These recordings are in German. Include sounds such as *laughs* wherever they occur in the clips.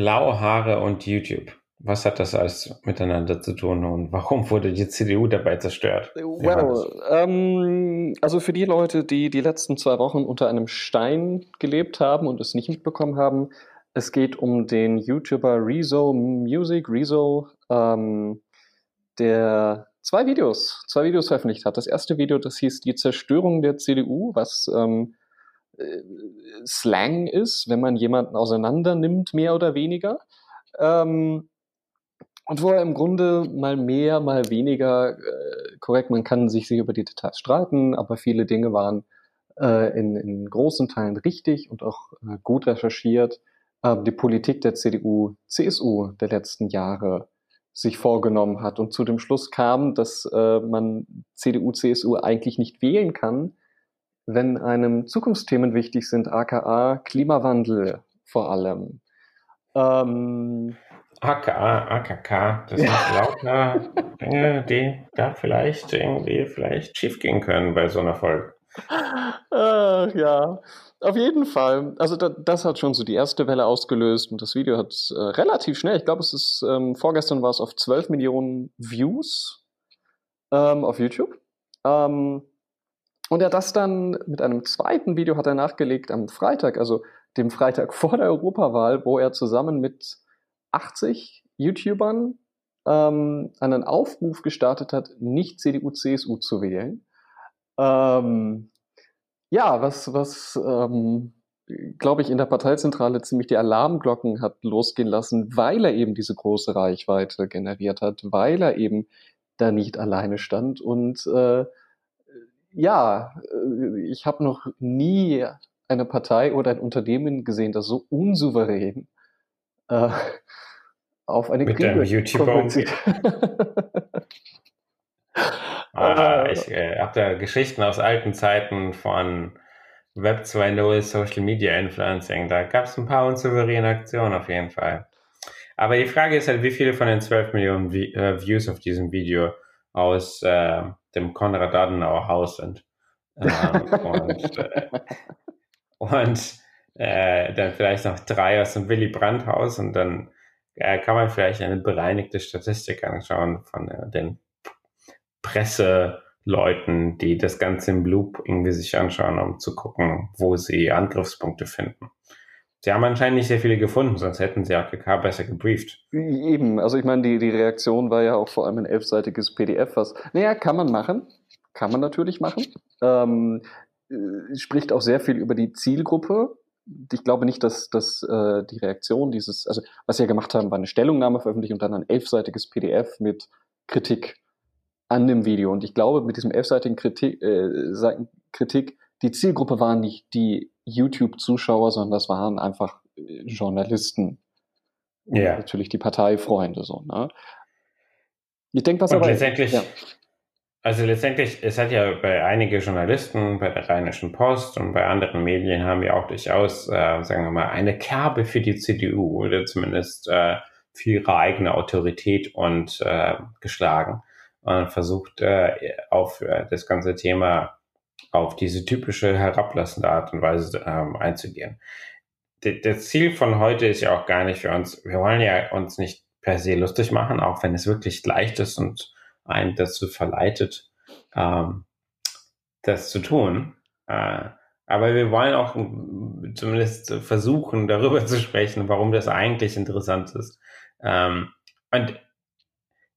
blaue Haare und YouTube. Was hat das alles miteinander zu tun und warum wurde die CDU dabei zerstört? Well, ähm, also für die Leute, die die letzten zwei Wochen unter einem Stein gelebt haben und es nicht mitbekommen haben, es geht um den YouTuber Rezo Music, Rezo, ähm, der zwei Videos, zwei Videos veröffentlicht hat. Das erste Video, das hieß Die Zerstörung der CDU, was ähm, äh, Slang ist, wenn man jemanden auseinander nimmt, mehr oder weniger. Ähm, und wo er im Grunde mal mehr, mal weniger äh, korrekt, man kann sich über die Details streiten, aber viele Dinge waren äh, in, in großen Teilen richtig und auch äh, gut recherchiert. Äh, die Politik der CDU, CSU der letzten Jahre sich vorgenommen hat und zu dem Schluss kam, dass äh, man CDU, CSU eigentlich nicht wählen kann, wenn einem Zukunftsthemen wichtig sind, aka Klimawandel vor allem. Ähm, AKA, AKK, das sind lauter Dinge, die da vielleicht irgendwie vielleicht schiefgehen können bei so einer Folge. Äh, ja, auf jeden Fall. Also da, das hat schon so die erste Welle ausgelöst und das Video hat äh, relativ schnell, ich glaube, es ist ähm, vorgestern war es auf 12 Millionen Views ähm, auf YouTube. Ähm, und er das dann mit einem zweiten Video hat er nachgelegt am Freitag, also dem Freitag *laughs* vor der Europawahl, wo er zusammen mit 80 YouTubern ähm, einen Aufruf gestartet hat, nicht CDU, CSU zu wählen. Ähm, ja, was, was ähm, glaube ich, in der Parteizentrale ziemlich die Alarmglocken hat losgehen lassen, weil er eben diese große Reichweite generiert hat, weil er eben da nicht alleine stand. Und äh, ja, äh, ich habe noch nie eine Partei oder ein Unternehmen gesehen, das so unsouverän äh, auf eine Mit Krise YouTuber *laughs* ah, äh, ich äh, habe da Geschichten aus alten Zeiten von Web 2.0 Social Media Influencing. Da gab es ein paar unsouveräne Aktionen auf jeden Fall. Aber die Frage ist halt, wie viele von den 12 Millionen v äh, Views auf diesem Video aus äh, dem Konrad Adenauer Haus sind. Ähm, und, *laughs* äh, und äh, dann vielleicht noch drei aus dem Willy Brandt Haus und dann äh, kann man vielleicht eine bereinigte Statistik anschauen von äh, den Presseleuten, die das Ganze im Loop irgendwie sich anschauen, um zu gucken, wo sie Angriffspunkte finden. Sie haben anscheinend nicht sehr viele gefunden, sonst hätten sie AKK besser gebrieft. Eben, also ich meine, die, die Reaktion war ja auch vor allem ein elfseitiges PDF, was, naja, kann man machen, kann man natürlich machen. Ähm, äh, spricht auch sehr viel über die Zielgruppe. Ich glaube nicht, dass, dass äh, die Reaktion dieses, also was sie ja gemacht haben, war eine Stellungnahme veröffentlicht und dann ein elfseitiges PDF mit Kritik an dem Video. Und ich glaube, mit diesem elfseitigen Kritik, äh, Kritik die Zielgruppe waren nicht die YouTube-Zuschauer, sondern das waren einfach äh, Journalisten. Ja. natürlich die Parteifreunde so. Ne? Ich denke, was Und aber letztendlich, ja. also letztendlich, es hat ja bei einigen Journalisten, bei der Rheinischen Post und bei anderen Medien haben wir auch durchaus, äh, sagen wir mal, eine Kerbe für die CDU oder zumindest äh, für ihre eigene Autorität und äh, geschlagen und versucht äh, auf äh, das ganze Thema auf diese typische herablassende Art und Weise ähm, einzugehen. D das Ziel von heute ist ja auch gar nicht für uns, wir wollen ja uns nicht per se lustig machen, auch wenn es wirklich leicht ist und einen dazu verleitet, ähm, das zu tun. Äh, aber wir wollen auch zumindest versuchen, darüber zu sprechen, warum das eigentlich interessant ist. Ähm, und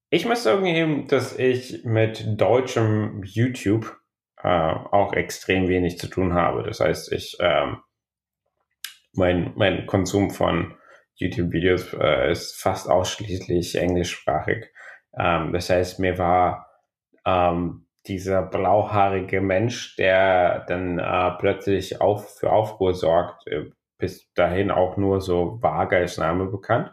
ich muss sagen, dass ich mit deutschem YouTube äh, auch extrem wenig zu tun habe. Das heißt, ich ähm, mein, mein Konsum von YouTube-Videos äh, ist fast ausschließlich englischsprachig. Ähm, das heißt, mir war ähm, dieser blauhaarige Mensch, der dann äh, plötzlich auf, für Aufruhr sorgt, äh, bis dahin auch nur so vage als Name bekannt.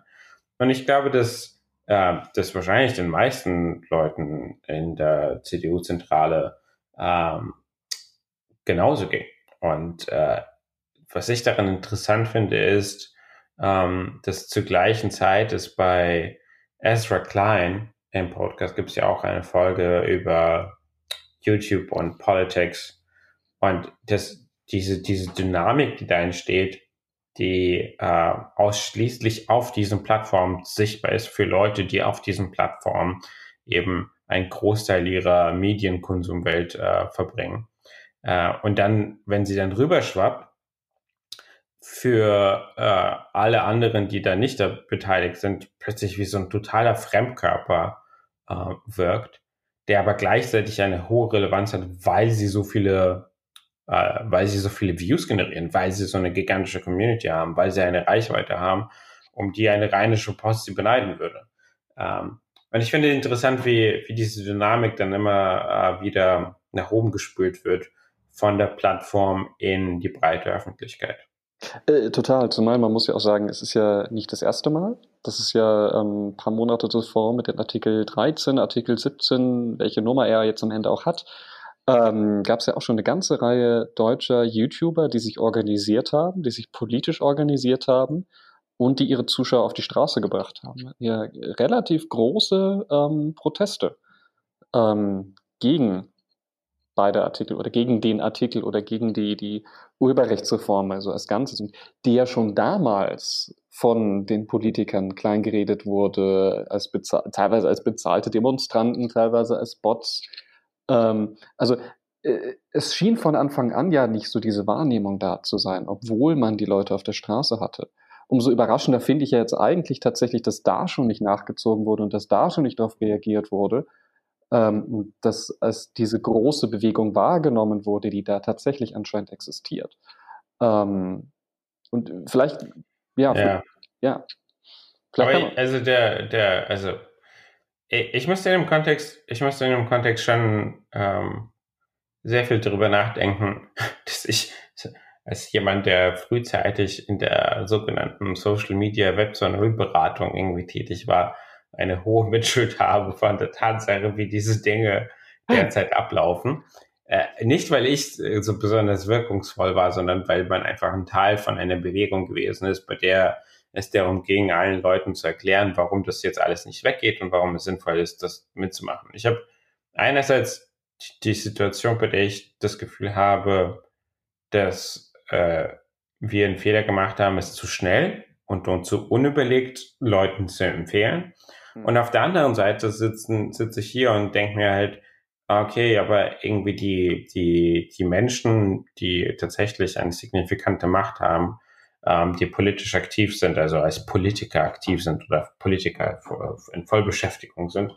Und ich glaube, dass äh, das wahrscheinlich den meisten Leuten in der CDU-Zentrale ähm, genauso ging. Und äh, was ich daran interessant finde, ist, ähm, dass zur gleichen Zeit ist bei Ezra Klein im Podcast gibt es ja auch eine Folge über YouTube und Politics und das, diese, diese Dynamik, die da entsteht, die äh, ausschließlich auf diesen Plattformen sichtbar ist für Leute, die auf diesen Plattformen eben einen Großteil ihrer Medienkonsumwelt äh, verbringen. Äh, und dann, wenn sie dann rüberschwappt, für äh, alle anderen, die da nicht da beteiligt sind, plötzlich wie so ein totaler Fremdkörper äh, wirkt, der aber gleichzeitig eine hohe Relevanz hat, weil sie so viele, äh, weil sie so viele Views generieren, weil sie so eine gigantische Community haben, weil sie eine Reichweite haben, um die eine rheinische Post sie beneiden würde. Ähm, und ich finde interessant, wie, wie diese Dynamik dann immer äh, wieder nach oben gespült wird von der Plattform in die breite Öffentlichkeit. Äh, total, zumal man muss ja auch sagen, es ist ja nicht das erste Mal. Das ist ja ähm, ein paar Monate zuvor mit dem Artikel 13, Artikel 17, welche Nummer er jetzt am Ende auch hat, ähm, gab es ja auch schon eine ganze Reihe deutscher YouTuber, die sich organisiert haben, die sich politisch organisiert haben und die ihre Zuschauer auf die Straße gebracht haben. Ja, relativ große ähm, Proteste ähm, gegen beide Artikel oder gegen den Artikel oder gegen die, die Urheberrechtsreform, also als Ganzes, die ja schon damals von den Politikern kleingeredet wurde, als teilweise als bezahlte Demonstranten, teilweise als Bots. Ähm, also äh, es schien von Anfang an ja nicht so diese Wahrnehmung da zu sein, obwohl man die Leute auf der Straße hatte. Umso überraschender finde ich ja jetzt eigentlich tatsächlich, dass da schon nicht nachgezogen wurde und dass da schon nicht darauf reagiert wurde ähm, dass als diese große Bewegung wahrgenommen wurde, die da tatsächlich anscheinend existiert. Ähm, und vielleicht, ja, ja. ja. Aber also der, der, also ich musste in dem Kontext, ich musste in dem Kontext schon ähm, sehr viel darüber nachdenken, *laughs* dass ich als jemand, der frühzeitig in der sogenannten Social Media Web 2.0 Beratung irgendwie tätig war, eine hohe Mitschuld habe von der Tatsache, wie diese Dinge derzeit ablaufen. Äh, nicht, weil ich so besonders wirkungsvoll war, sondern weil man einfach ein Teil von einer Bewegung gewesen ist, bei der es darum ging, allen Leuten zu erklären, warum das jetzt alles nicht weggeht und warum es sinnvoll ist, das mitzumachen. Ich habe einerseits die Situation, bei der ich das Gefühl habe, dass äh, wir einen Fehler gemacht haben, es zu schnell und, und zu unüberlegt Leuten zu empfehlen. Hm. Und auf der anderen Seite sitzen, sitze ich hier und denke mir halt, okay, aber irgendwie die, die, die Menschen, die tatsächlich eine signifikante Macht haben, ähm, die politisch aktiv sind, also als Politiker aktiv sind oder Politiker in Vollbeschäftigung sind,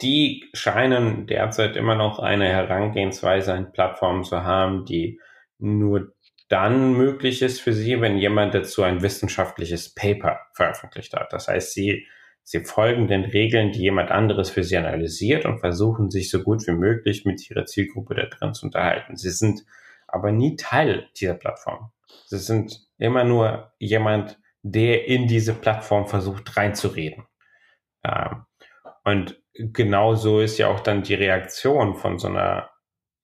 die scheinen derzeit immer noch eine Herangehensweise an Plattformen zu haben, die nur dann möglich ist für sie, wenn jemand dazu ein wissenschaftliches Paper veröffentlicht hat. Das heißt, sie, sie folgen den Regeln, die jemand anderes für sie analysiert und versuchen sich so gut wie möglich mit ihrer Zielgruppe da drin zu unterhalten. Sie sind aber nie Teil dieser Plattform. Sie sind immer nur jemand, der in diese Plattform versucht reinzureden. Ähm, und genauso ist ja auch dann die Reaktion von so einer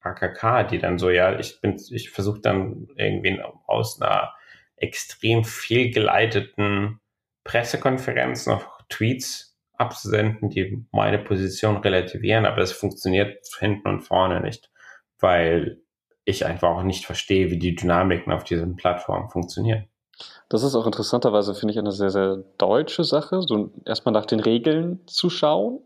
AKK, die dann so, ja, ich bin, ich versuche dann irgendwie aus einer extrem fehlgeleiteten Pressekonferenz noch Tweets abzusenden, die meine Position relativieren, aber es funktioniert hinten und vorne nicht, weil ich einfach auch nicht verstehe, wie die Dynamiken auf diesen Plattformen funktionieren. Das ist auch interessanterweise, finde ich, eine sehr, sehr deutsche Sache, so erstmal nach den Regeln zu schauen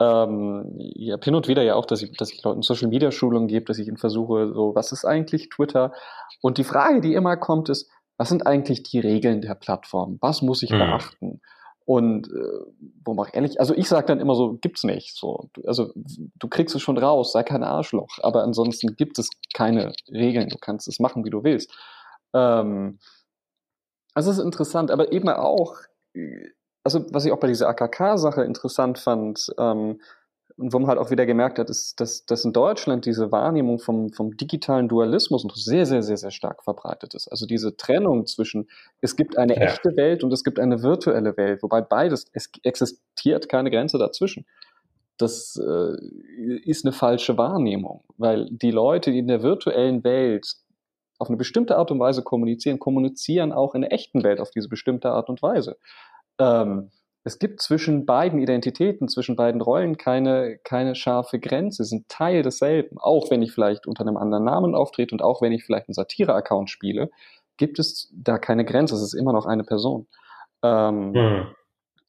ähm, ja, hin und wieder ja auch, dass ich, dass ich Leuten Social Media Schulungen gebe, dass ich ihnen versuche, so, was ist eigentlich Twitter? Und die Frage, die immer kommt, ist, was sind eigentlich die Regeln der Plattform? Was muss ich mhm. beachten? Und äh, wo mach ehrlich, also ich sage dann immer so, gibt's nicht. So, also du kriegst es schon raus, sei kein Arschloch. Aber ansonsten gibt es keine Regeln. Du kannst es machen, wie du willst. Ähm, also es ist interessant, aber eben auch also was ich auch bei dieser AKK-Sache interessant fand, ähm, und wo man halt auch wieder gemerkt hat, ist, dass, dass in Deutschland diese Wahrnehmung vom, vom digitalen Dualismus noch sehr, sehr, sehr, sehr stark verbreitet ist. Also diese Trennung zwischen, es gibt eine ja. echte Welt und es gibt eine virtuelle Welt, wobei beides, es existiert keine Grenze dazwischen. Das äh, ist eine falsche Wahrnehmung, weil die Leute, die in der virtuellen Welt auf eine bestimmte Art und Weise kommunizieren, kommunizieren auch in der echten Welt auf diese bestimmte Art und Weise ähm, es gibt zwischen beiden Identitäten, zwischen beiden Rollen keine, keine scharfe Grenze, sind Teil desselben. Auch wenn ich vielleicht unter einem anderen Namen auftrete und auch wenn ich vielleicht einen Satire-Account spiele, gibt es da keine Grenze. Es ist immer noch eine Person. Ähm, mhm.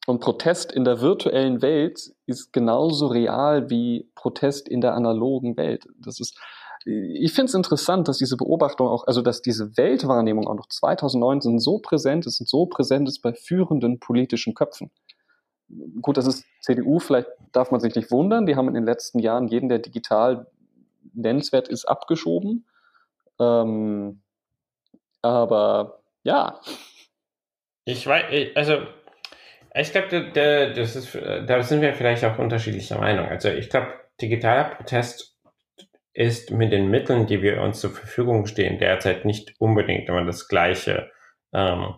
Und Protest in der virtuellen Welt ist genauso real wie Protest in der analogen Welt. Das ist, ich finde es interessant, dass diese Beobachtung auch, also dass diese Weltwahrnehmung auch noch 2019 so präsent ist und so präsent ist bei führenden politischen Köpfen. Gut, das ist CDU, vielleicht darf man sich nicht wundern, die haben in den letzten Jahren jeden, der digital nennenswert ist, abgeschoben. Ähm, aber ja. Ich weiß, also ich glaube, da, ist, da sind wir vielleicht auch unterschiedlicher Meinung. Also ich glaube, digitaler Protest ist mit den Mitteln, die wir uns zur Verfügung stehen, derzeit nicht unbedingt immer das gleiche ähm,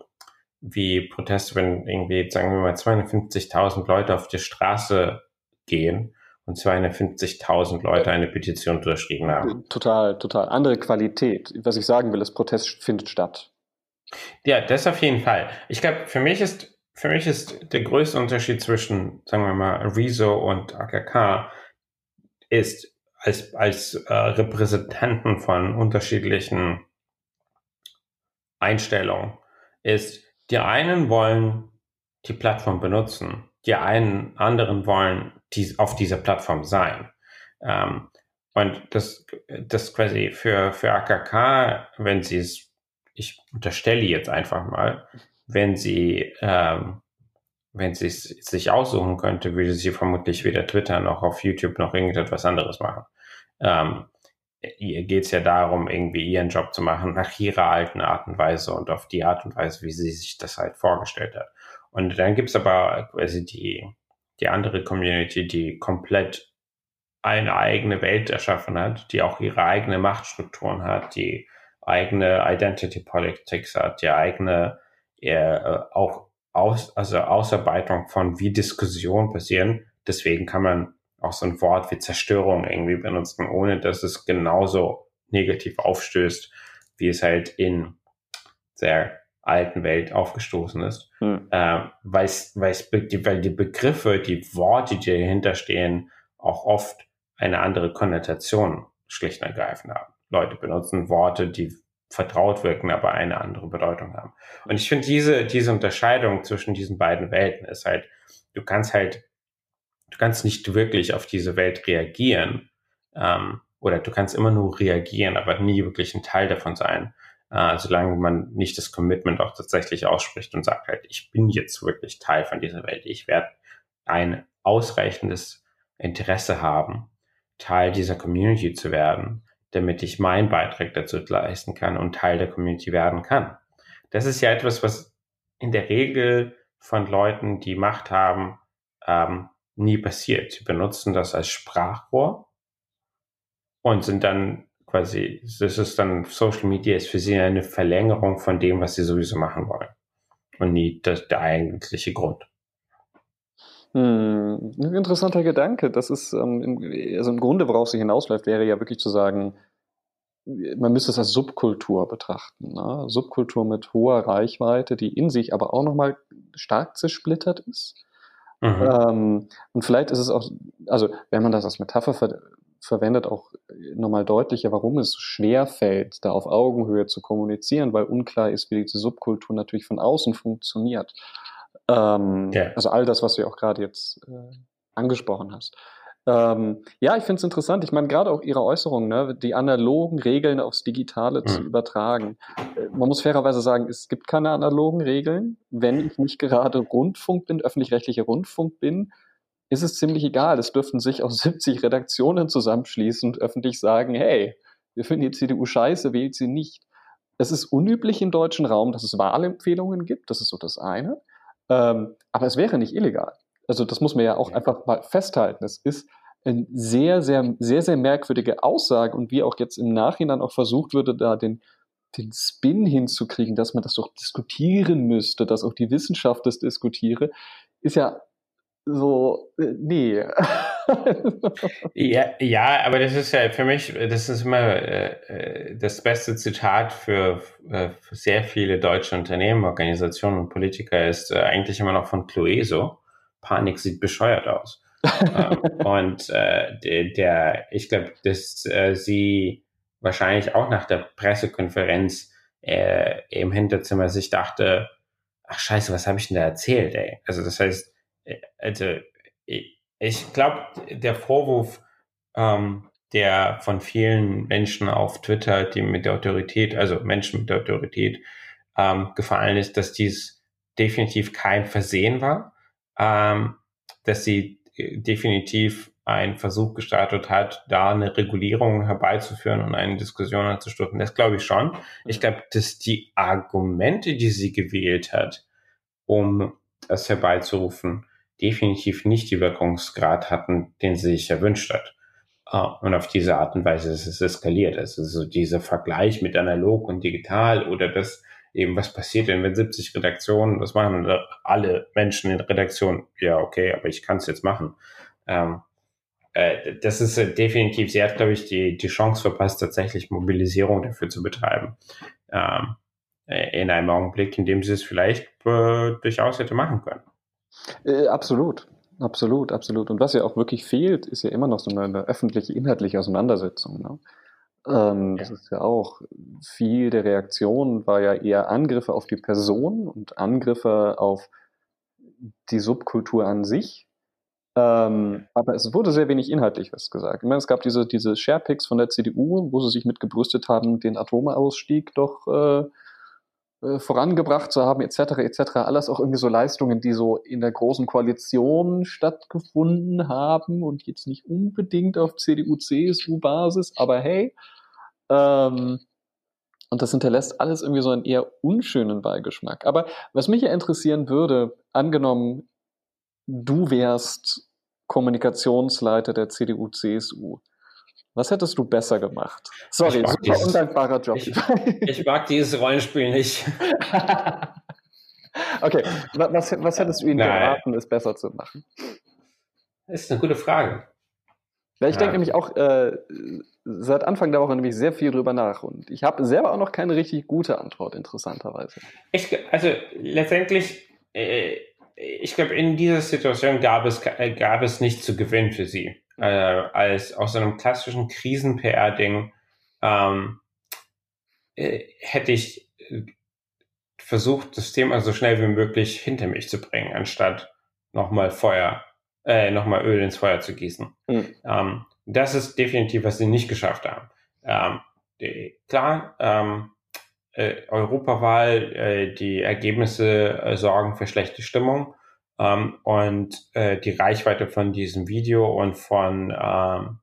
wie Proteste, wenn irgendwie, sagen wir mal, 250.000 Leute auf die Straße gehen und 250.000 Leute eine Petition unterschrieben haben. Total, total. Andere Qualität. Was ich sagen will, ist, Protest findet statt. Ja, das auf jeden Fall. Ich glaube, für mich ist für mich ist der größte Unterschied zwischen, sagen wir mal, Rezo und AKK ist als, als äh, Repräsentanten von unterschiedlichen Einstellungen, ist, die einen wollen die Plattform benutzen, die einen anderen wollen die, auf dieser Plattform sein. Ähm, und das, das quasi für, für AKK, wenn sie es, ich unterstelle jetzt einfach mal, wenn sie, ähm, wenn sie es sich aussuchen könnte, würde sie vermutlich weder Twitter noch auf YouTube noch irgendetwas anderes machen. Ähm, ihr geht es ja darum, irgendwie ihren Job zu machen nach ihrer alten Art und Weise und auf die Art und Weise, wie sie sich das halt vorgestellt hat. Und dann gibt es aber quasi die, die andere Community, die komplett eine eigene Welt erschaffen hat, die auch ihre eigene Machtstrukturen hat, die eigene Identity Politics hat, die eigene äh, auch aus, also Ausarbeitung von wie Diskussionen passieren. Deswegen kann man auch so ein Wort wie Zerstörung irgendwie benutzen, ohne dass es genauso negativ aufstößt, wie es halt in der alten Welt aufgestoßen ist. Hm. Äh, weil's, weil's, weil die Begriffe, die Worte, die dahinter stehen, auch oft eine andere Konnotation schlicht und ergreifend haben. Leute benutzen Worte, die vertraut wirken, aber eine andere Bedeutung haben. Und ich finde diese, diese Unterscheidung zwischen diesen beiden Welten ist halt, du kannst halt, du kannst nicht wirklich auf diese Welt reagieren, ähm, oder du kannst immer nur reagieren, aber nie wirklich ein Teil davon sein, äh, solange man nicht das Commitment auch tatsächlich ausspricht und sagt halt, ich bin jetzt wirklich Teil von dieser Welt, ich werde ein ausreichendes Interesse haben, Teil dieser Community zu werden damit ich meinen Beitrag dazu leisten kann und Teil der Community werden kann. Das ist ja etwas, was in der Regel von Leuten, die Macht haben, ähm, nie passiert. Sie benutzen das als Sprachrohr und sind dann quasi, das ist dann Social Media ist für sie eine Verlängerung von dem, was sie sowieso machen wollen und nie das, der eigentliche Grund. Hm, ein interessanter Gedanke. Das ist, ähm, im, also im Grunde, worauf sie hinausläuft, wäre ja wirklich zu sagen, man müsste es als Subkultur betrachten. Ne? Subkultur mit hoher Reichweite, die in sich aber auch nochmal stark zersplittert ist. Mhm. Ähm, und vielleicht ist es auch, also wenn man das als Metapher ver verwendet, auch nochmal deutlicher, warum es schwer fällt, da auf Augenhöhe zu kommunizieren, weil unklar ist, wie diese Subkultur natürlich von außen funktioniert. Ähm, ja. Also all das, was du ja auch gerade jetzt äh, angesprochen hast. Ähm, ja, ich finde es interessant. Ich meine, gerade auch Ihre Äußerung, ne, die analogen Regeln aufs Digitale mhm. zu übertragen. Äh, man muss fairerweise sagen, es gibt keine analogen Regeln. Wenn ich nicht gerade Rundfunk bin, öffentlich-rechtlicher Rundfunk bin, ist es ziemlich egal. Es dürften sich auch *laughs* 70 Redaktionen zusammenschließen und öffentlich sagen, hey, wir finden die CDU scheiße, wählt sie nicht. Es ist unüblich im deutschen Raum, dass es Wahlempfehlungen gibt. Das ist so das eine. Ähm, aber es wäre nicht illegal. Also das muss man ja auch einfach mal festhalten. Es ist eine sehr, sehr, sehr, sehr merkwürdige Aussage und wie auch jetzt im Nachhinein auch versucht würde, da den, den Spin hinzukriegen, dass man das doch diskutieren müsste, dass auch die Wissenschaft das diskutiere, ist ja so, äh, nee. *laughs* ja, ja, aber das ist ja für mich, das ist immer äh, äh das beste Zitat für, äh, für, sehr viele deutsche Unternehmen, Organisationen und Politiker ist äh, eigentlich immer noch von Clueso. Panik sieht bescheuert aus. ähm, *laughs* und äh, der, der, ich glaube, dass sie wahrscheinlich auch nach der Pressekonferenz äh, im Hinterzimmer sich dachte, ach scheiße, was habe ich denn da erzählt, ey? Also das heißt, äh, also ich, ich glaube, der Vorwurf, ähm, der von vielen Menschen auf Twitter, die mit der Autorität, also Menschen mit der Autorität, ähm, gefallen ist, dass dies definitiv kein Versehen war, ähm, dass sie äh, definitiv einen Versuch gestartet hat, da eine Regulierung herbeizuführen und eine Diskussion anzustoßen. Das glaube ich schon. Ich glaube, dass die Argumente, die sie gewählt hat, um das herbeizurufen, definitiv nicht die Wirkungsgrad hatten, den sie sich erwünscht hat. Uh, und auf diese Art und Weise ist es eskaliert. Also so dieser Vergleich mit analog und digital oder das eben, was passiert denn, wenn 70 Redaktionen das machen alle Menschen in Redaktion, ja, okay, aber ich kann es jetzt machen. Ähm, äh, das ist äh, definitiv, sie hat, glaube ich, die, die Chance verpasst, tatsächlich Mobilisierung dafür zu betreiben. Ähm, äh, in einem Augenblick, in dem sie es vielleicht äh, durchaus hätte machen können. Äh, absolut. Absolut, absolut. Und was ja auch wirklich fehlt, ist ja immer noch so eine, eine öffentliche, inhaltliche Auseinandersetzung. Ne? Ähm. Das ist ja auch viel der Reaktion war ja eher Angriffe auf die Person und Angriffe auf die Subkultur an sich. Ähm, aber es wurde sehr wenig Inhaltliches gesagt. Ich meine, es gab diese, diese Sharepics von der CDU, wo sie sich mit gebrüstet haben, den Atomausstieg doch äh, äh, vorangebracht zu haben, etc., etc. Alles auch irgendwie so Leistungen, die so in der großen Koalition stattgefunden haben und jetzt nicht unbedingt auf CDU-CSU-Basis, aber hey, ähm, und das hinterlässt alles irgendwie so einen eher unschönen Beigeschmack. Aber was mich ja interessieren würde, angenommen, du wärst Kommunikationsleiter der CDU-CSU. Was hättest du besser gemacht? Sorry, super dieses, undankbarer Job. Ich, ich, mag dieses Rollenspiel nicht. *laughs* okay, was, was hättest du ihnen Nein. geraten, es besser zu machen? Das ist eine gute Frage. Ja, ich ja. denke nämlich auch äh, seit Anfang der Woche nämlich sehr viel drüber nach und ich habe selber auch noch keine richtig gute Antwort, interessanterweise. Ich, also letztendlich, äh, ich glaube, in dieser Situation gab es, gab es nichts zu gewinnen für sie äh, als aus so einem klassischen Krisen-PR-Ding ähm, äh, hätte ich äh, versucht, das Thema so schnell wie möglich hinter mich zu bringen, anstatt nochmal Feuer, äh, nochmal Öl ins Feuer zu gießen. Mhm. Ähm, das ist definitiv, was sie nicht geschafft haben. Ähm, die, klar, ähm, äh, Europawahl, äh, die Ergebnisse äh, sorgen für schlechte Stimmung. Ähm, und äh, die Reichweite von diesem Video und von, ähm,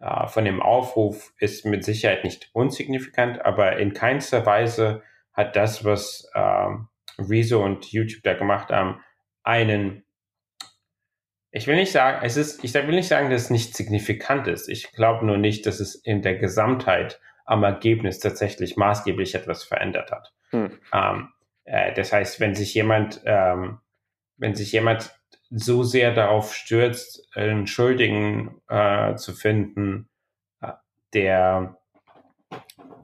äh, von dem Aufruf ist mit Sicherheit nicht unsignifikant, aber in keinster Weise hat das, was ähm, Rezo und YouTube da gemacht haben, einen ich will nicht sagen, es ist, ich will nicht sagen, dass es nicht signifikant ist. Ich glaube nur nicht, dass es in der Gesamtheit am Ergebnis tatsächlich maßgeblich etwas verändert hat. Hm. Ähm, äh, das heißt, wenn sich jemand ähm, wenn sich jemand so sehr darauf stürzt, einen Schuldigen äh, zu finden, äh, der,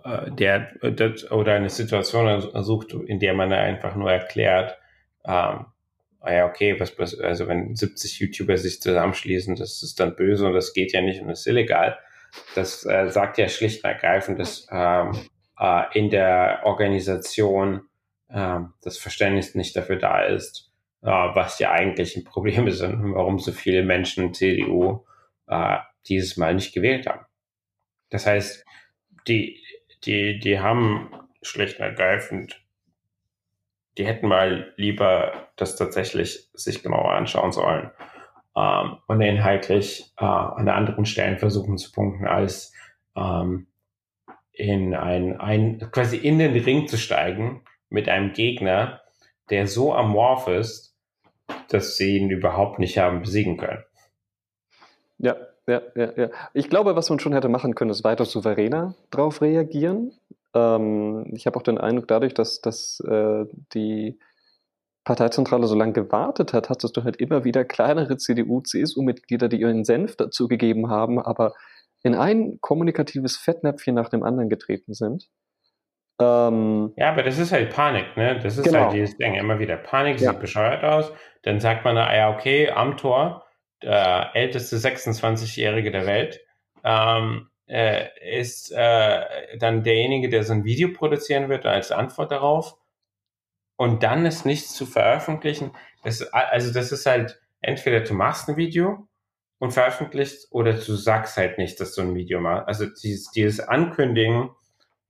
äh, der das, oder eine Situation sucht, in der man einfach nur erklärt, ähm, ah ja, okay, was, was, also wenn 70 YouTuber sich zusammenschließen, das ist dann böse und das geht ja nicht und ist illegal. Das äh, sagt ja schlicht und ergreifend, dass ähm, äh, in der Organisation äh, das Verständnis nicht dafür da ist, äh, was die eigentlichen Probleme sind warum so viele Menschen CDU äh, dieses Mal nicht gewählt haben. Das heißt, die, die, die haben schlicht und ergreifend, die hätten mal lieber das tatsächlich sich genauer anschauen sollen ähm, und inhaltlich äh, an anderen Stellen versuchen zu punkten, als ähm, in ein, ein, quasi in den Ring zu steigen mit einem Gegner, der so amorph ist, dass sie ihn überhaupt nicht haben besiegen können. Ja, ja, ja, ja. Ich glaube, was man schon hätte machen können, ist weiter souveräner darauf reagieren. Ähm, ich habe auch den Eindruck, dadurch, dass, dass äh, die Parteizentrale so lange gewartet hat, hat es doch halt immer wieder kleinere CDU-CSU-Mitglieder, die ihren Senf dazu gegeben haben, aber in ein kommunikatives Fettnäpfchen nach dem anderen getreten sind. Ähm, ja, aber das ist halt Panik, ne? Das ist genau. halt dieses Ding, immer wieder Panik, ja. sieht bescheuert aus. Dann sagt man, ah ja, okay, Amtor, der älteste 26-Jährige der Welt, ähm, äh, ist äh, dann derjenige, der so ein Video produzieren wird als Antwort darauf und dann ist nichts zu veröffentlichen. Das, also das ist halt entweder du machst ein Video und veröffentlichst oder du sagst halt nicht, dass du ein Video machst. Also dieses, dieses Ankündigen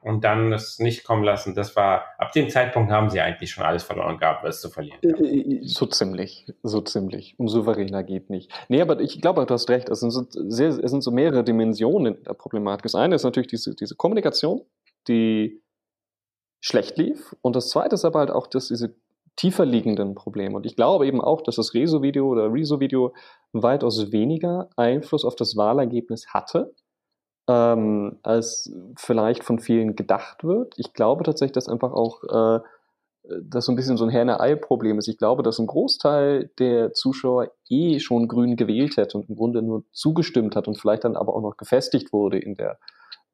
und dann das nicht kommen lassen, das war, ab dem Zeitpunkt haben sie eigentlich schon alles verloren gehabt, was zu verlieren. Gab. Äh, äh, so ziemlich, so ziemlich. Um souveräner geht nicht. Nee, aber ich glaube, du hast recht. Es sind, so sehr, es sind so mehrere Dimensionen der Problematik. Das eine ist natürlich diese, diese Kommunikation, die schlecht lief. Und das zweite ist aber halt auch, dass diese tiefer liegenden Probleme. Und ich glaube eben auch, dass das Rezo-Video oder Rezo-Video weitaus weniger Einfluss auf das Wahlergebnis hatte, ähm, als vielleicht von vielen gedacht wird. Ich glaube tatsächlich, dass einfach auch äh, das so ein bisschen so ein Herne-Ei-Problem ist. Ich glaube, dass ein Großteil der Zuschauer eh schon grün gewählt hätte und im Grunde nur zugestimmt hat und vielleicht dann aber auch noch gefestigt wurde in der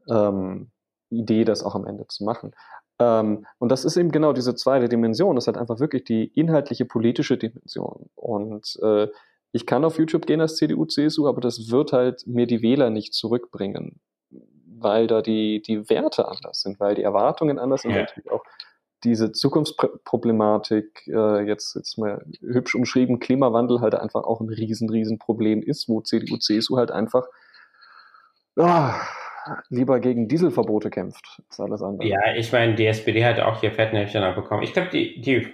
ähm, Idee, das auch am Ende zu machen. Ähm, und das ist eben genau diese zweite Dimension. Das halt einfach wirklich die inhaltliche politische Dimension. Und äh, ich kann auf YouTube gehen als CDU, CSU, aber das wird halt mir die Wähler nicht zurückbringen, weil da die, die Werte anders sind, weil die Erwartungen anders sind, ja. natürlich auch diese Zukunftsproblematik, äh, jetzt, jetzt mal hübsch umschrieben, Klimawandel halt einfach auch ein riesen, riesen Problem ist, wo CDU, CSU halt einfach oh, lieber gegen Dieselverbote kämpft, als alles andere. Ja, ich meine, die SPD hat auch hier Fettnäpfchen abbekommen. Ich glaube, die, die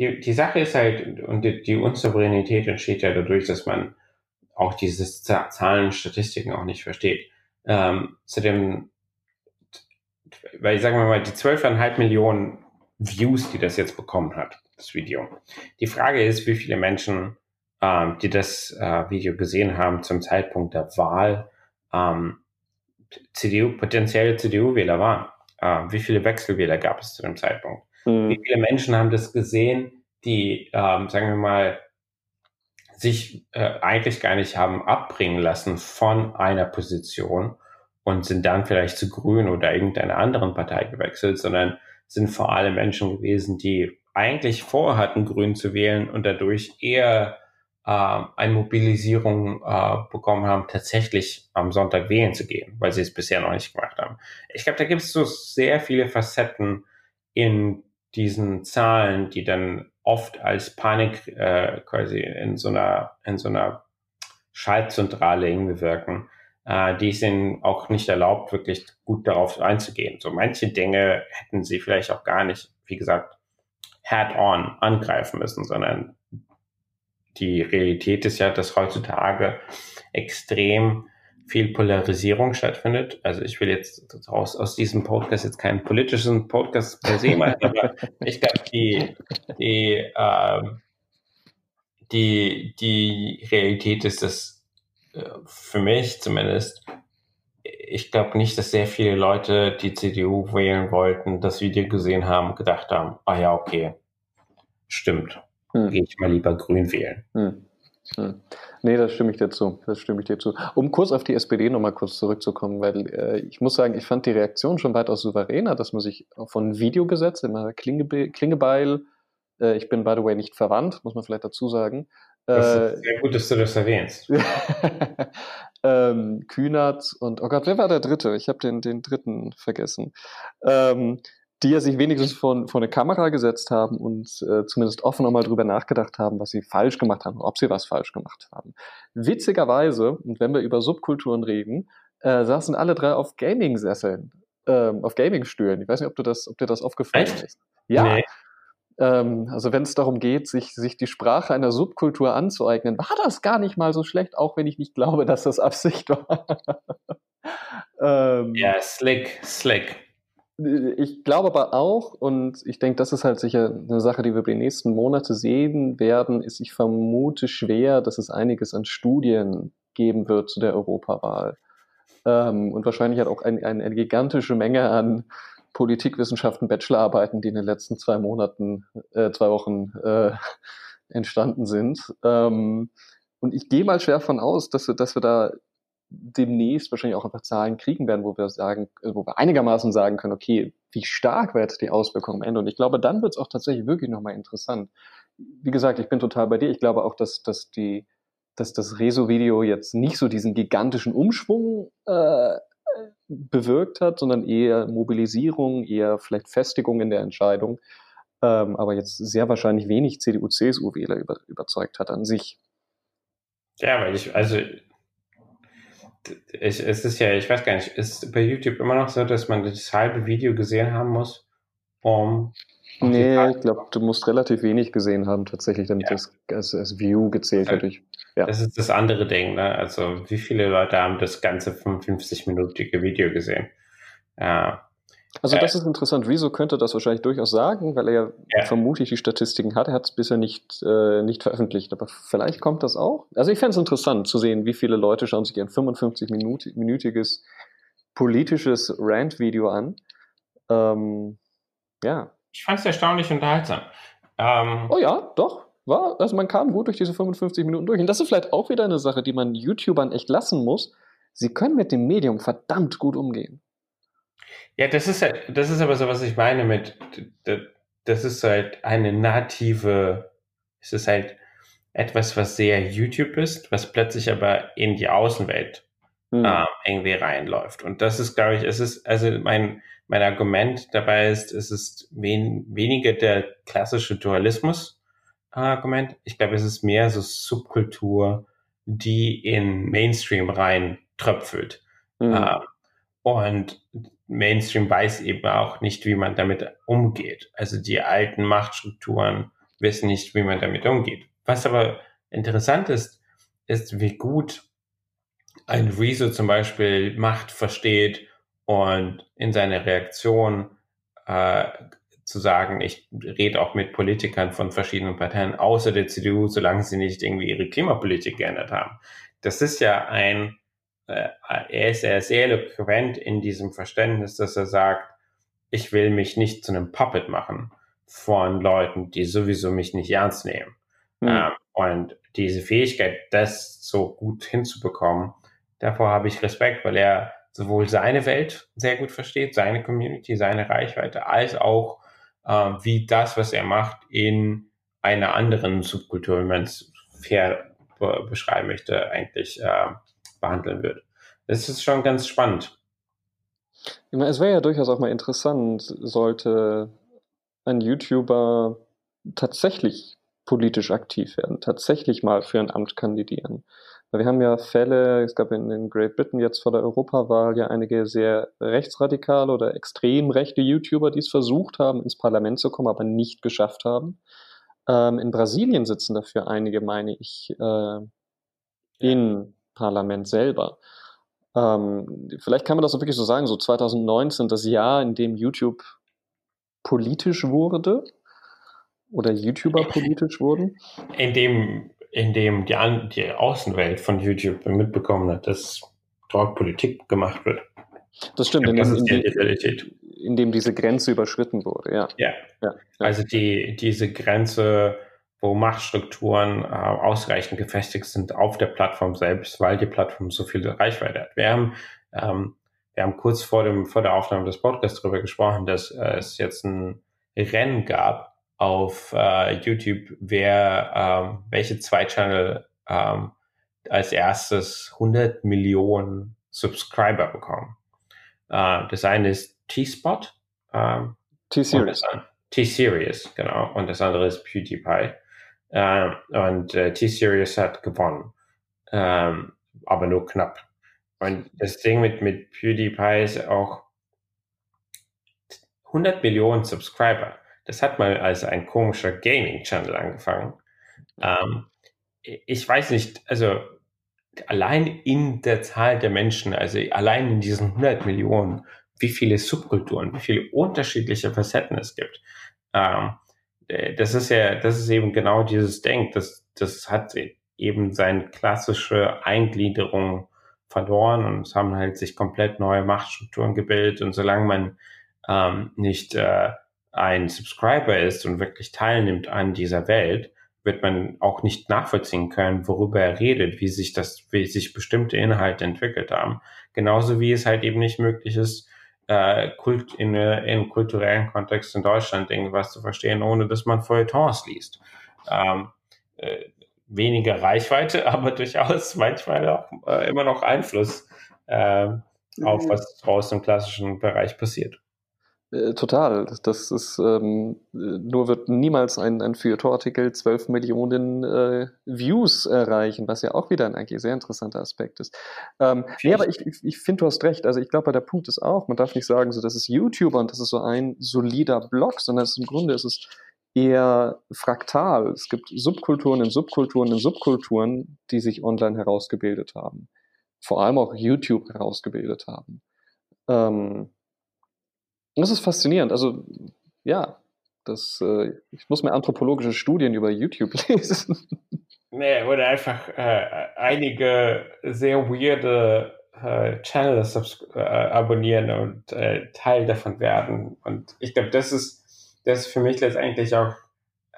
die, die Sache ist halt, und die, die Unsouveränität entsteht ja dadurch, dass man auch diese Zahlen, Statistiken auch nicht versteht. Ähm, zu dem, weil ich sage mal, die 12,5 Millionen Views, die das jetzt bekommen hat, das Video. Die Frage ist, wie viele Menschen, ähm, die das äh, Video gesehen haben zum Zeitpunkt der Wahl, ähm, CDU, potenzielle CDU-Wähler waren. Äh, wie viele Wechselwähler gab es zu dem Zeitpunkt? Mhm. Wie viele Menschen haben das gesehen, die, ähm, sagen wir mal, sich äh, eigentlich gar nicht haben abbringen lassen von einer Position und sind dann vielleicht zu Grün oder irgendeiner anderen Partei gewechselt, sondern sind vor allem Menschen gewesen, die eigentlich vorhatten, Grün zu wählen und dadurch eher äh, eine Mobilisierung äh, bekommen haben, tatsächlich am Sonntag wählen zu gehen, weil sie es bisher noch nicht gemacht haben. Ich glaube, da gibt es so sehr viele Facetten in diesen Zahlen, die dann oft als Panik äh, quasi in so einer in so einer Schaltzentrale irgendwie wirken, äh, die es ihnen auch nicht erlaubt, wirklich gut darauf einzugehen. So manche Dinge hätten sie vielleicht auch gar nicht, wie gesagt, head-on angreifen müssen, sondern die Realität ist ja, dass heutzutage extrem viel Polarisierung stattfindet. Also ich will jetzt aus, aus diesem Podcast jetzt keinen politischen Podcast per se machen, aber ich glaube, die, die, äh, die, die Realität ist, dass äh, für mich zumindest, ich glaube nicht, dass sehr viele Leute, die CDU wählen wollten, das Video gesehen haben, gedacht haben, ah ja, okay, stimmt, hm. gehe ich mal lieber grün wählen. Hm. Hm. Nee, das stimme ich dir zu. Das stimme ich dir zu. Um kurz auf die SPD nochmal kurz zurückzukommen, weil äh, ich muss sagen, ich fand die Reaktion schon weitaus souveräner, dass man sich von Videogesetz, immer Klinge, Klingebeil, äh, ich bin by the way nicht verwandt, muss man vielleicht dazu sagen. Äh, das ist sehr gut, dass du das erwähnst. *laughs* ähm, Kühnert und, oh Gott, wer war der Dritte? Ich habe den, den Dritten vergessen. Ähm, die ja sich wenigstens vor, vor eine Kamera gesetzt haben und äh, zumindest offen nochmal drüber nachgedacht haben, was sie falsch gemacht haben, ob sie was falsch gemacht haben. Witzigerweise, und wenn wir über Subkulturen reden, äh, saßen alle drei auf Gaming-Sesseln, ähm, auf Gaming-Stühlen. Ich weiß nicht, ob, du das, ob dir das aufgefallen Echt? ist. Ja. Nee. Ähm, also wenn es darum geht, sich, sich die Sprache einer Subkultur anzueignen, war das gar nicht mal so schlecht, auch wenn ich nicht glaube, dass das Absicht *laughs* war. ähm, ja, slick, slick ich glaube aber auch, und ich denke, das ist halt sicher eine Sache, die wir über die nächsten Monate sehen werden, ist, ich vermute schwer, dass es einiges an Studien geben wird zu der Europawahl. Ähm, und wahrscheinlich hat auch ein, ein, eine gigantische Menge an Politikwissenschaften, Bachelorarbeiten, die in den letzten zwei Monaten, äh, zwei Wochen äh, entstanden sind. Ähm, und ich gehe mal schwer von aus, dass wir, dass wir da demnächst wahrscheinlich auch einfach Zahlen kriegen werden, wo wir sagen, wo wir einigermaßen sagen können, okay, wie stark wird die Auswirkung am Ende? Und ich glaube, dann wird es auch tatsächlich wirklich nochmal interessant. Wie gesagt, ich bin total bei dir. Ich glaube auch, dass, dass die, dass das Rezo-Video jetzt nicht so diesen gigantischen Umschwung äh, bewirkt hat, sondern eher Mobilisierung, eher vielleicht Festigung in der Entscheidung, ähm, aber jetzt sehr wahrscheinlich wenig CDU-CSU-Wähler über, überzeugt hat an sich. Ja, weil ich, also ich, es ist ja, ich weiß gar nicht, ist bei YouTube immer noch so, dass man das halbe Video gesehen haben muss, um. Nee, ich glaube, du musst relativ wenig gesehen haben, tatsächlich, damit ja. das als, als View gezählt wird. Ja. Das ist das andere Ding, ne? Also, wie viele Leute haben das ganze 55-minütige Video gesehen? Ja. Also das ist interessant. Wieso könnte das wahrscheinlich durchaus sagen, weil er ja. vermutlich die Statistiken hat. Er hat es bisher nicht, äh, nicht veröffentlicht, aber vielleicht kommt das auch. Also ich fände es interessant zu sehen, wie viele Leute schauen sich ein 55-minütiges politisches Rant-Video an. Ähm, ja. Ich fand es erstaunlich unterhaltsam. Ähm, oh ja, doch. War, also man kam gut durch diese 55 Minuten durch. Und das ist vielleicht auch wieder eine Sache, die man YouTubern echt lassen muss. Sie können mit dem Medium verdammt gut umgehen. Ja, das ist halt, das ist aber so, was ich meine mit, das ist halt eine native, es ist halt etwas, was sehr YouTube ist, was plötzlich aber in die Außenwelt mhm. äh, irgendwie reinläuft. Und das ist, glaube ich, es ist, also mein, mein Argument dabei ist, es ist wen, weniger der klassische Dualismus-Argument. Ich glaube, es ist mehr so Subkultur, die in Mainstream rein tröpfelt. Mhm. Äh, und Mainstream weiß eben auch nicht, wie man damit umgeht. Also die alten Machtstrukturen wissen nicht, wie man damit umgeht. Was aber interessant ist, ist, wie gut ein Rezo zum Beispiel Macht versteht und in seiner Reaktion äh, zu sagen, ich rede auch mit Politikern von verschiedenen Parteien außer der CDU, solange sie nicht irgendwie ihre Klimapolitik geändert haben. Das ist ja ein äh, er ist ja sehr eloquent in diesem Verständnis, dass er sagt, ich will mich nicht zu einem Puppet machen von Leuten, die sowieso mich nicht ernst nehmen. Mhm. Ähm, und diese Fähigkeit, das so gut hinzubekommen, davor habe ich Respekt, weil er sowohl seine Welt sehr gut versteht, seine Community, seine Reichweite, als auch äh, wie das, was er macht, in einer anderen Subkultur, wenn man es fair beschreiben möchte, eigentlich äh, behandeln würde. Es ist schon ganz spannend. Es wäre ja durchaus auch mal interessant, sollte ein YouTuber tatsächlich politisch aktiv werden, tatsächlich mal für ein Amt kandidieren. Wir haben ja Fälle, es gab in, in Great Britain jetzt vor der Europawahl ja einige sehr rechtsradikale oder extrem rechte YouTuber, die es versucht haben, ins Parlament zu kommen, aber nicht geschafft haben. Ähm, in Brasilien sitzen dafür einige, meine ich, äh, in Parlament selber. Ähm, vielleicht kann man das auch wirklich so sagen, so 2019, das Jahr, in dem YouTube politisch wurde oder YouTuber *laughs* politisch wurden. In dem, in dem die, An die Außenwelt von YouTube mitbekommen hat, dass dort Politik gemacht wird. Das stimmt, in, das in, in, in dem diese Grenze überschritten wurde. Ja, ja, ja. also die, diese Grenze wo Machtstrukturen äh, ausreichend gefestigt sind auf der Plattform selbst, weil die Plattform so viel Reichweite hat. Wir haben, ähm, wir haben kurz vor, dem, vor der Aufnahme des Podcasts darüber gesprochen, dass äh, es jetzt ein Rennen gab auf äh, YouTube, wer ähm, welche zwei Channel ähm, als erstes 100 Millionen Subscriber bekommen. Äh, das eine ist T-Spot. Ähm, T-Series. T-Series, genau. Und das andere ist PewDiePie. Äh, und äh, T-Series hat gewonnen. Ähm, aber nur knapp. Und das Ding mit, mit PewDiePie ist auch 100 Millionen Subscriber. Das hat mal als ein komischer Gaming-Channel angefangen. Ähm, ich weiß nicht, also allein in der Zahl der Menschen, also allein in diesen 100 Millionen, wie viele Subkulturen, wie viele unterschiedliche Facetten es gibt. Ähm, äh, das ist ja, das ist eben genau dieses Denk. Das, das hat eben seine klassische Eingliederung verloren und es haben halt sich komplett neue Machtstrukturen gebildet. Und solange man ähm, nicht äh, ein Subscriber ist und wirklich teilnimmt an dieser Welt, wird man auch nicht nachvollziehen können, worüber er redet, wie sich das, wie sich bestimmte Inhalte entwickelt haben. Genauso wie es halt eben nicht möglich ist, äh, Kult in, äh, in kulturellen Kontext in Deutschland irgendwas zu verstehen, ohne dass man Feuilletons liest. Ähm, äh, weniger Reichweite, *laughs* aber durchaus manchmal auch äh, immer noch Einfluss. Äh, auf, was draußen im klassischen Bereich passiert. Äh, total. Das ist ähm, nur wird niemals ein, ein Feuilleton-Artikel 12 Millionen äh, Views erreichen, was ja auch wieder ein eigentlich sehr interessanter Aspekt ist. Ähm, nee, aber ich, ich, ich finde, du hast recht. Also ich glaube, der Punkt ist auch, man darf nicht sagen, so das ist YouTuber und das ist so ein solider Blog, sondern ist, im Grunde ist es eher fraktal. Es gibt Subkulturen in Subkulturen in Subkulturen, die sich online herausgebildet haben. Vor allem auch YouTube herausgebildet haben. Ähm, das ist faszinierend. Also, ja, das, äh, ich muss mir anthropologische Studien über YouTube *laughs* lesen. Nee, oder einfach äh, einige sehr weirde äh, Channels äh, abonnieren und äh, Teil davon werden. Und ich glaube, das ist, das ist für mich letztendlich auch,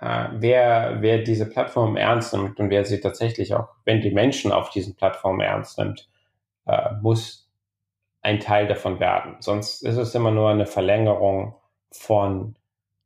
äh, wer, wer diese Plattform ernst nimmt und wer sie tatsächlich auch, wenn die Menschen auf diesen Plattformen ernst nimmt, muss ein Teil davon werden. Sonst ist es immer nur eine Verlängerung von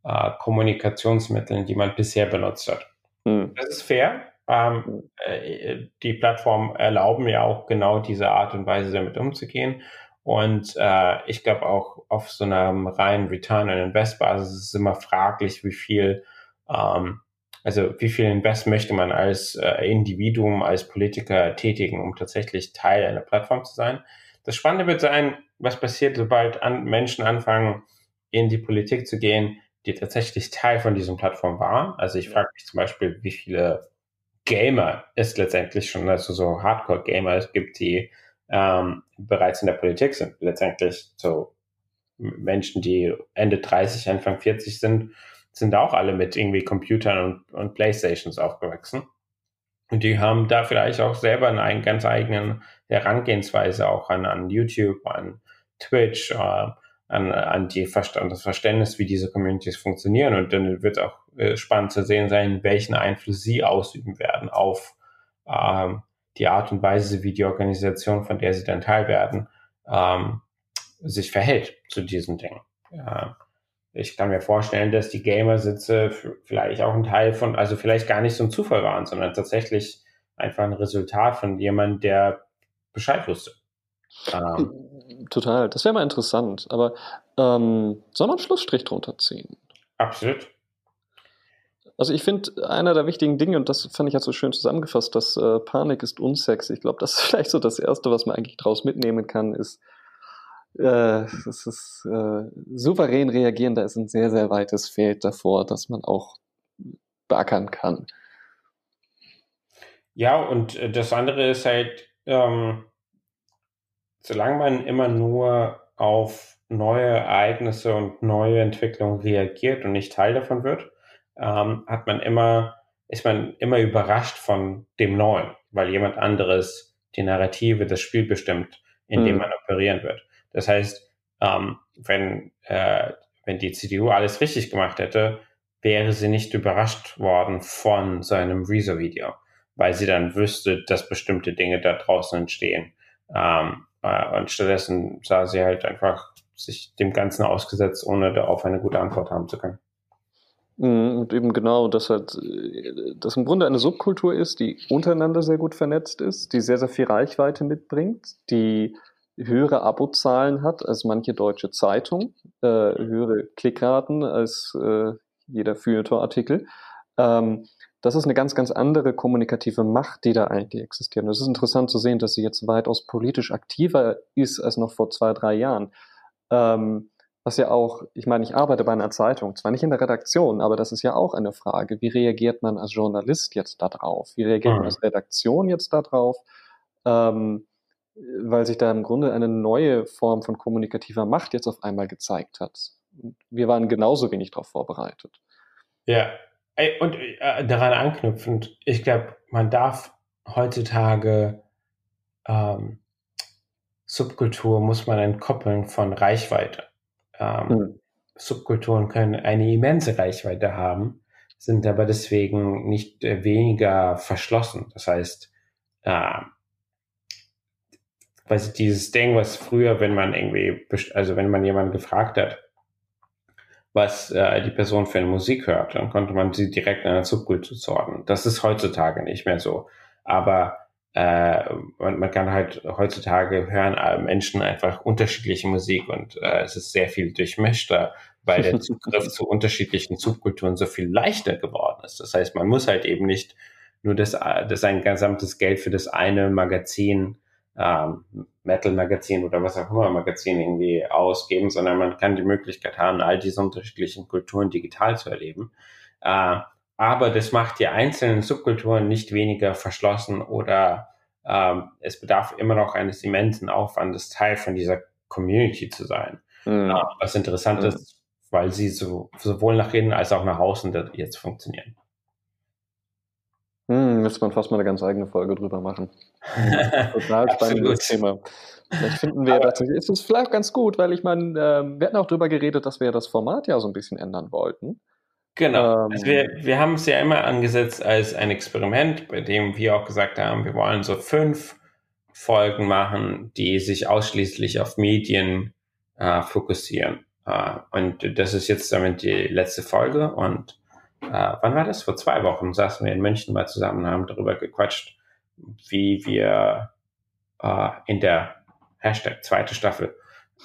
äh, Kommunikationsmitteln, die man bisher benutzt hat. Mhm. Das ist fair. Ähm, äh, die Plattformen erlauben ja auch genau diese Art und Weise damit umzugehen. Und äh, ich glaube auch auf so einer reinen Return on Invest Basis ist es immer fraglich, wie viel, ähm, also wie viel Invest möchte man als äh, Individuum, als Politiker tätigen, um tatsächlich Teil einer Plattform zu sein. Das Spannende wird sein, was passiert, sobald an Menschen anfangen, in die Politik zu gehen, die tatsächlich Teil von diesen Plattformen waren. Also ich frage mich zum Beispiel, wie viele Gamer es letztendlich schon, also so Hardcore-Gamer es gibt, die ähm, bereits in der Politik sind. Letztendlich so Menschen, die Ende 30, Anfang 40 sind, sind auch alle mit irgendwie Computern und, und Playstations aufgewachsen. Und die haben da vielleicht auch selber eine ganz eigenen Herangehensweise auch an, an YouTube, an Twitch, äh, an, an, die, an das Verständnis, wie diese Communities funktionieren. Und dann wird auch äh, spannend zu sehen sein, welchen Einfluss sie ausüben werden auf ähm, die Art und Weise, wie die Organisation, von der sie dann Teil werden, ähm, sich verhält zu diesen Dingen. Ja ich kann mir vorstellen, dass die Gamer-Sitze vielleicht auch ein Teil von, also vielleicht gar nicht so ein Zufall waren, sondern tatsächlich einfach ein Resultat von jemandem, der Bescheid wusste. Ähm, Total, das wäre mal interessant. Aber ähm, soll man einen Schlussstrich drunter ziehen? Absolut. Also ich finde, einer der wichtigen Dinge, und das fand ich halt so schön zusammengefasst, dass äh, Panik ist unsexy. Ich glaube, das ist *laughs* vielleicht so das Erste, was man eigentlich daraus mitnehmen kann, ist, das ist äh, souverän reagieren, da ist ein sehr, sehr weites Feld davor, dass man auch beackern kann. Ja, und äh, das andere ist halt, ähm, solange man immer nur auf neue Ereignisse und neue Entwicklungen reagiert und nicht Teil davon wird, ähm, hat man immer, ist man immer überrascht von dem Neuen, weil jemand anderes die Narrative, das Spiel bestimmt, in dem mhm. man operieren wird. Das heißt, ähm, wenn, äh, wenn die CDU alles richtig gemacht hätte, wäre sie nicht überrascht worden von seinem Rezo-Video, weil sie dann wüsste, dass bestimmte Dinge da draußen entstehen. Ähm, äh, und stattdessen sah sie halt einfach sich dem Ganzen ausgesetzt, ohne darauf eine gute Antwort haben zu können. Mhm, und eben genau, dass halt, das im Grunde eine Subkultur ist, die untereinander sehr gut vernetzt ist, die sehr, sehr viel Reichweite mitbringt, die höhere Abozahlen hat als manche deutsche Zeitung, äh, höhere Klickraten als äh, jeder Feuilleton-Artikel. Ähm, das ist eine ganz, ganz andere kommunikative Macht, die da eigentlich existiert. Und es ist interessant zu sehen, dass sie jetzt weitaus politisch aktiver ist als noch vor zwei, drei Jahren. Ähm, was ja auch, ich meine, ich arbeite bei einer Zeitung, zwar nicht in der Redaktion, aber das ist ja auch eine Frage. Wie reagiert man als Journalist jetzt darauf? Wie reagiert mhm. man als Redaktion jetzt darauf? Ähm, weil sich da im Grunde eine neue Form von kommunikativer Macht jetzt auf einmal gezeigt hat. wir waren genauso wenig darauf vorbereitet. Ja, und äh, daran anknüpfend, ich glaube, man darf heutzutage ähm, Subkultur muss man entkoppeln von Reichweite. Ähm, hm. Subkulturen können eine immense Reichweite haben, sind aber deswegen nicht äh, weniger verschlossen. Das heißt, äh, ich, dieses Ding, was früher, wenn man irgendwie, also wenn man jemanden gefragt hat, was äh, die Person für eine Musik hört, dann konnte man sie direkt in eine Subkultur zuordnen. Das ist heutzutage nicht mehr so. Aber äh, man, man, kann halt heutzutage hören äh, Menschen einfach unterschiedliche Musik und äh, es ist sehr viel durchmischter, weil der *laughs* Zugriff zu unterschiedlichen Subkulturen so viel leichter geworden ist. Das heißt, man muss halt eben nicht nur das, das ein gesamtes Geld für das eine Magazin, ähm, Metal-Magazin oder was auch immer Magazin irgendwie ausgeben, sondern man kann die Möglichkeit haben, all diese unterschiedlichen Kulturen digital zu erleben. Äh, aber das macht die einzelnen Subkulturen nicht weniger verschlossen oder ähm, es bedarf immer noch eines immensen Aufwandes, Teil von dieser Community zu sein. Mhm. Äh, was interessant mhm. ist, weil sie so, sowohl nach innen als auch nach außen jetzt funktionieren. Hm, müsste man fast mal eine ganz eigene Folge drüber machen. *laughs* Total spannendes Thema. Vielleicht finden wir das. Ist es vielleicht ganz gut, weil ich meine, äh, wir hatten auch drüber geredet, dass wir das Format ja so ein bisschen ändern wollten. Genau. Ähm, also wir, wir haben es ja immer angesetzt als ein Experiment, bei dem wir auch gesagt haben, wir wollen so fünf Folgen machen, die sich ausschließlich auf Medien äh, fokussieren. Äh, und das ist jetzt damit die letzte Folge. Und äh, wann war das? Vor zwei Wochen saßen wir in München mal zusammen und haben darüber gequatscht, wie wir äh, in der Hashtag zweite Staffel *laughs*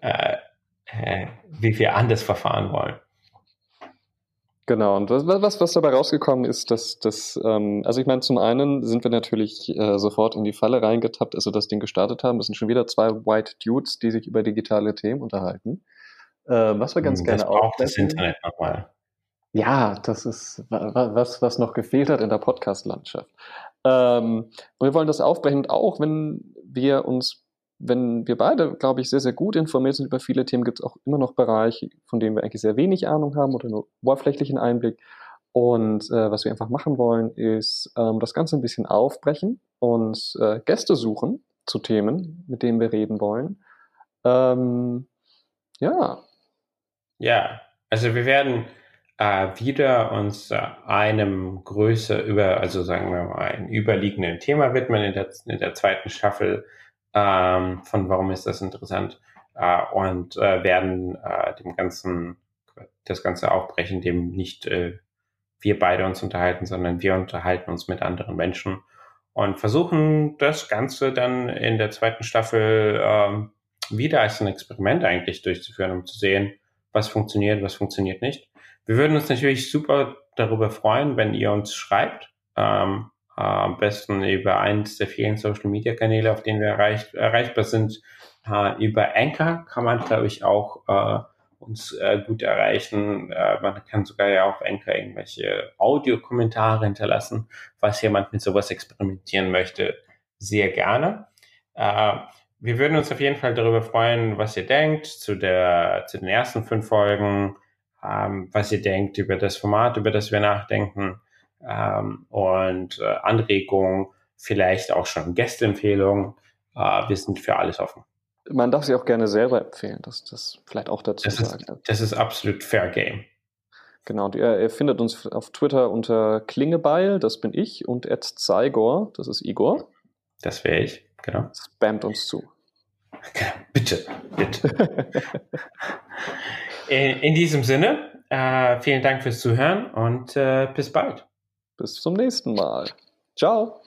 äh, äh, wie wir anders verfahren wollen. Genau, und was, was, dabei rausgekommen ist, dass das, ähm, also ich meine, zum einen sind wir natürlich äh, sofort in die Falle reingetappt, als wir das Ding gestartet haben. Das sind schon wieder zwei White Dudes, die sich über digitale Themen unterhalten. Äh, was wir ganz hm, das gerne auch. das Internet nochmal. Ja, das ist was, was noch gefehlt hat in der Podcast-Landschaft. Ähm, und wir wollen das aufbrechen, auch wenn wir uns wenn wir beide, glaube ich, sehr, sehr gut informiert sind über viele Themen, gibt es auch immer noch Bereiche, von denen wir eigentlich sehr wenig Ahnung haben oder nur oberflächlichen Einblick. Und äh, was wir einfach machen wollen, ist ähm, das Ganze ein bisschen aufbrechen und äh, Gäste suchen zu Themen, mit denen wir reden wollen. Ähm, ja. Ja, also wir werden äh, wieder uns äh, einem größer über, also sagen wir mal, ein überliegenden Thema widmen in der, in der zweiten Staffel. Ähm, von warum ist das interessant? Äh, und äh, werden äh, dem ganzen das Ganze aufbrechen, dem nicht äh, wir beide uns unterhalten, sondern wir unterhalten uns mit anderen Menschen und versuchen das Ganze dann in der zweiten Staffel ähm, wieder als ein Experiment eigentlich durchzuführen, um zu sehen, was funktioniert, was funktioniert nicht. Wir würden uns natürlich super darüber freuen, wenn ihr uns schreibt. Ähm, äh, am besten über eins der vielen Social Media Kanäle, auf denen wir erreich, erreichbar sind. Äh, über Anchor kann man, glaube ich, auch äh, uns äh, gut erreichen. Äh, man kann sogar ja auf Anchor irgendwelche Audiokommentare hinterlassen, falls jemand mit sowas experimentieren möchte, sehr gerne. Äh, wir würden uns auf jeden Fall darüber freuen, was ihr denkt zu, der, zu den ersten fünf Folgen, ähm, was ihr denkt über das Format, über das wir nachdenken ähm, und äh, Anregungen, vielleicht auch schon Gästeempfehlungen. Äh, wir sind für alles offen. Man darf sie auch gerne selber empfehlen, das, das vielleicht auch dazu das sagen. Ist, das ist absolut Fair Game. Genau, und ihr, ihr, findet uns auf Twitter unter Klingebeil, das bin ich, und Zeigor, das ist Igor. Das wäre ich, genau. Spamt uns zu. Bitte, bitte. *laughs* in, in, diesem Sinne, äh, vielen Dank fürs Zuhören und äh, bis bald. Bis zum nächsten Mal. Ciao.